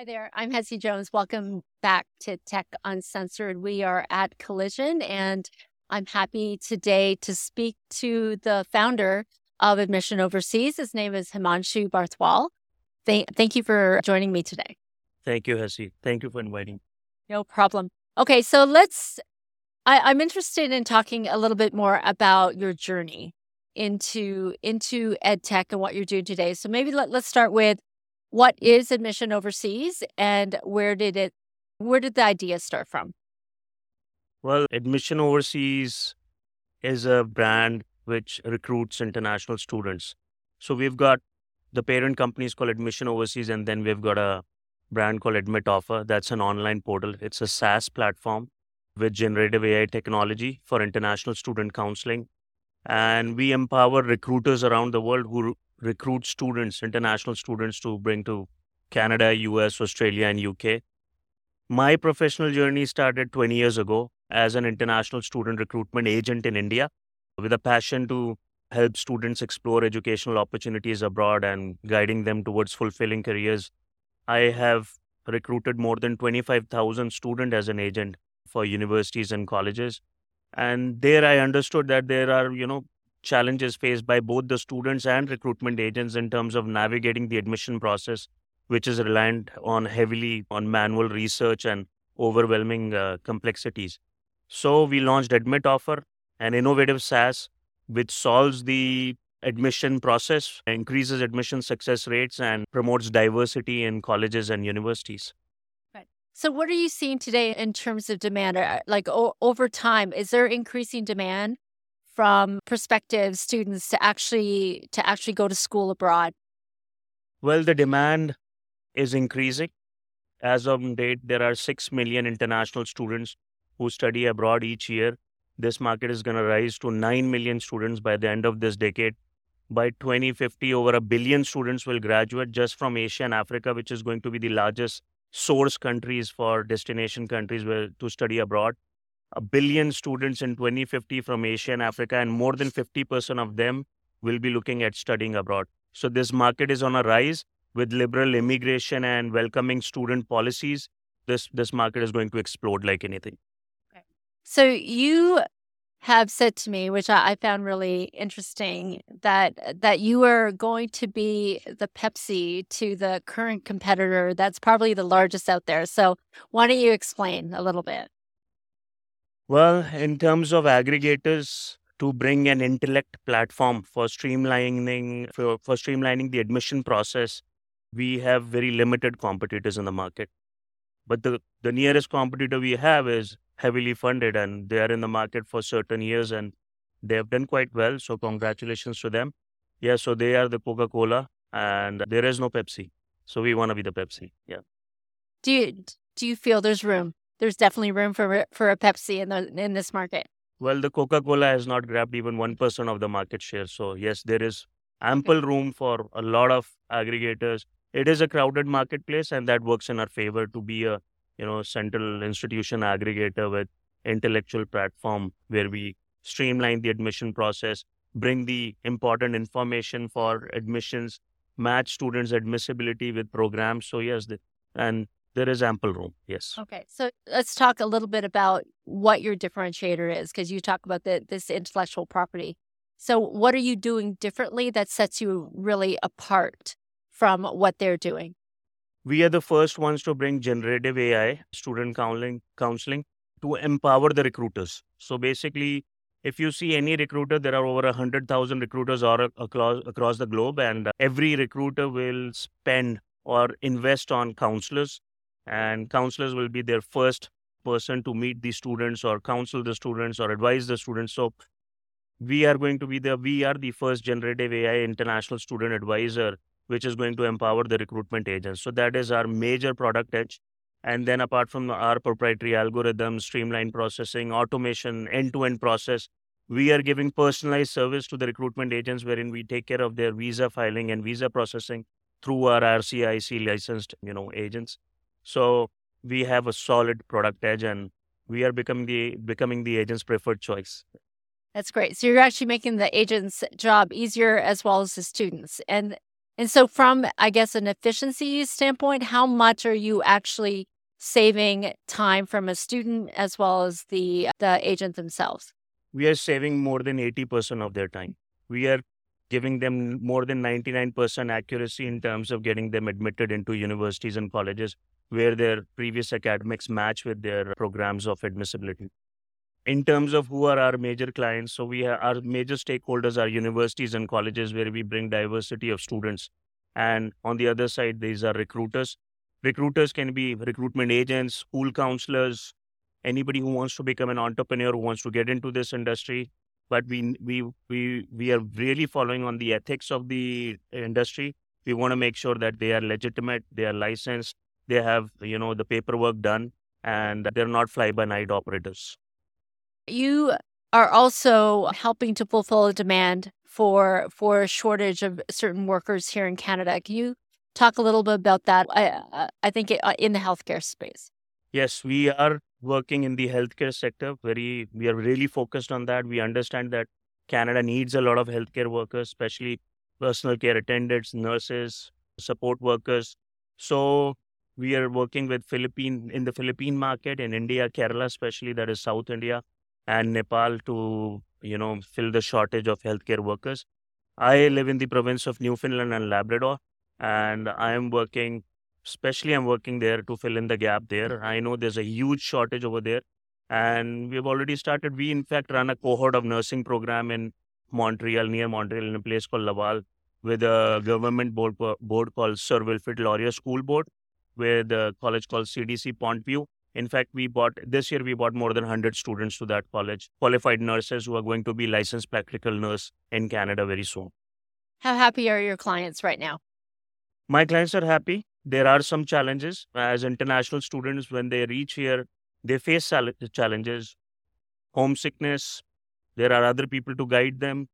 Hi there, I'm Hessie Jones. Welcome back to Tech Uncensored. We are at Collision, and I'm happy today to speak to the founder of Admission Overseas. His name is Himanshu Barthwal. Thank, thank you for joining me today. Thank you, Hessie. Thank you for inviting. No problem. Okay, so let's. I, I'm interested in talking a little bit more about your journey into into ed tech and what you're doing today. So maybe let, let's start with what is admission overseas and where did it where did the idea start from? Well admission overseas is a brand which recruits international students. So we've got the parent company is called admission overseas and then we've got a brand called admit offer. That's an online portal. It's a saas platform with generative ai technology for international student counseling. And we empower recruiters around the world who recruit students, international students, to bring to Canada, US, Australia, and UK. My professional journey started 20 years ago as an international student recruitment agent in India with a passion to help students explore educational opportunities abroad and guiding them towards fulfilling careers. I have recruited more than 25,000 students as an agent for universities and colleges. And there I understood that there are, you know, challenges faced by both the students and recruitment agents in terms of navigating the admission process, which is reliant on heavily on manual research and overwhelming uh, complexities. So we launched Admit Offer, an innovative SaaS which solves the admission process, increases admission success rates, and promotes diversity in colleges and universities. Right. So, what are you seeing today in terms of demand? Uh, like o- over time, is there increasing demand from prospective students to actually to actually go to school abroad? Well, the demand is increasing. As of date, there are 6 million international students who study abroad each year. This market is going to rise to 9 million students by the end of this decade. By 2050, over a billion students will graduate just from Asia and Africa, which is going to be the largest source countries for destination countries where to study abroad a billion students in 2050 from Asia and Africa, and more than 50% of them will be looking at studying abroad. So, this market is on a rise with liberal immigration and welcoming student policies. This, this market is going to explode like anything. So, you have said to me, which I, I found really interesting, that that you are going to be the Pepsi to the current competitor that's probably the largest out there. So, why don't you explain a little bit? Well, in terms of aggregators, to bring an intellect platform for streamlining for, for streamlining the admission process, we have very limited competitors in the market. But the, the nearest competitor we have is heavily funded and they are in the market for certain years and they have done quite well. So congratulations to them. Yeah, so they are the Coca-Cola and there is no Pepsi. So we want to be the Pepsi. Yeah. Do you do you feel there's room? There's definitely room for for a Pepsi in the in this market. Well, the Coca Cola has not grabbed even one percent of the market share. So yes, there is ample room for a lot of aggregators. It is a crowded marketplace, and that works in our favor to be a you know central institution aggregator with intellectual platform where we streamline the admission process, bring the important information for admissions, match students' admissibility with programs. So yes, the, and there is ample room. Yes. Okay. So let's talk a little bit about what your differentiator is because you talk about the, this intellectual property. So, what are you doing differently that sets you really apart from what they're doing? We are the first ones to bring generative AI, student counseling, counseling to empower the recruiters. So, basically, if you see any recruiter, there are over 100,000 recruiters all across, across the globe, and every recruiter will spend or invest on counselors and counselors will be their first person to meet the students or counsel the students or advise the students. So we are going to be the we are the first generative ai international student advisor which is going to empower the recruitment agents. So that is our major product edge. And then apart from our proprietary algorithms streamline processing automation end to end process we are giving personalized service to the recruitment agents wherein we take care of their visa filing and visa processing through our rcic licensed you know agents so we have a solid product edge and we are becoming the becoming the agent's preferred choice. That's great. So you're actually making the agent's job easier as well as the students. And And so, from I guess an efficiency standpoint, how much are you actually saving time from a student as well as the the agent themselves? We are saving more than 80% of their time. We are giving them more than 99% accuracy in terms of getting them admitted into universities and colleges where their previous academics match with their programs of admissibility. In terms of who are our major clients, so we have, our major stakeholders are universities and colleges where we bring diversity of students. And on the other side, these are recruiters. Recruiters can be recruitment agents, school counselors, anybody who wants to become an entrepreneur who wants to get into this industry. But we we we we are really following on the ethics of the industry. We want to make sure that they are legitimate, they are licensed, they have you know the paperwork done and they're not fly by night operators. You are also helping to fulfill a demand for for a shortage of certain workers here in canada. Can you talk a little bit about that? I i think it, uh, in the healthcare space. Yes we are working in the healthcare sector. Very we are really focused on that. We understand that canada needs a lot of healthcare workers especially personal care attendants nurses support workers. So we are working with Philippine in the Philippine market in India, Kerala especially, that is South India, and Nepal to you know fill the shortage of healthcare workers. I live in the province of Newfoundland and Labrador, and I am working, especially I'm working there to fill in the gap there. I know there's a huge shortage over there, and we've already started. We in fact run a cohort of nursing program in Montreal, near Montreal, in a place called Laval, with a government board board called Sir Wilfrid Laurier School Board with a college called CDC Pont-Viau. In fact, we bought this year we bought more than 100 students to that college, qualified nurses who are going to be licensed practical nurse in Canada very soon. How happy are your clients right now? My clients are happy. There are some challenges as international students when they reach here, they face challenges, homesickness. There are other people to guide them.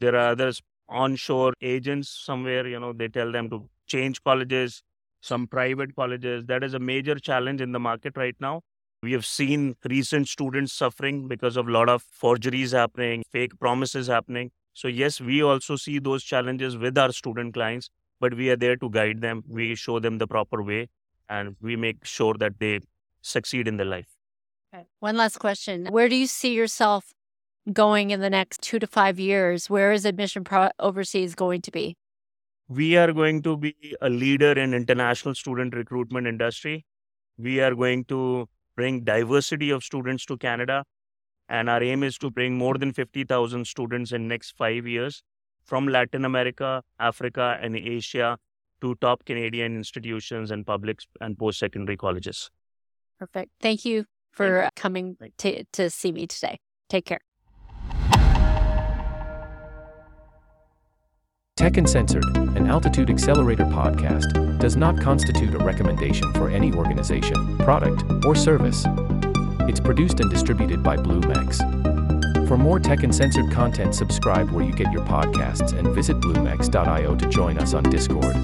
There are others onshore agents somewhere, you know, they tell them to change colleges, some private colleges. That is a major challenge in the market right now. We have seen recent students suffering because of a lot of forgeries happening, fake promises happening. So, yes, we also see those challenges with our student clients, but we are there to guide them. We show them the proper way and we make sure that they succeed in their life. Okay. One last question. Where do you see yourself going in the next two to five years? Where is Admission Pro Overseas going to be? We are going to be a leader in international student recruitment industry. We are going to bring diversity of students to canada. And our aim is to bring more than 50000 students in next 5 years from latin america africa and asia to top canadian institutions and public and post secondary colleges. Perfect. Thank you for coming to, to see me today. Take care Tech Uncensored, an Altitude Accelerator podcast, does not constitute a recommendation for any organization, product, or service. It's produced and distributed by BlueMex. For more Tech Uncensored content, subscribe where you get your podcasts and visit bluemex.io to join us on Discord.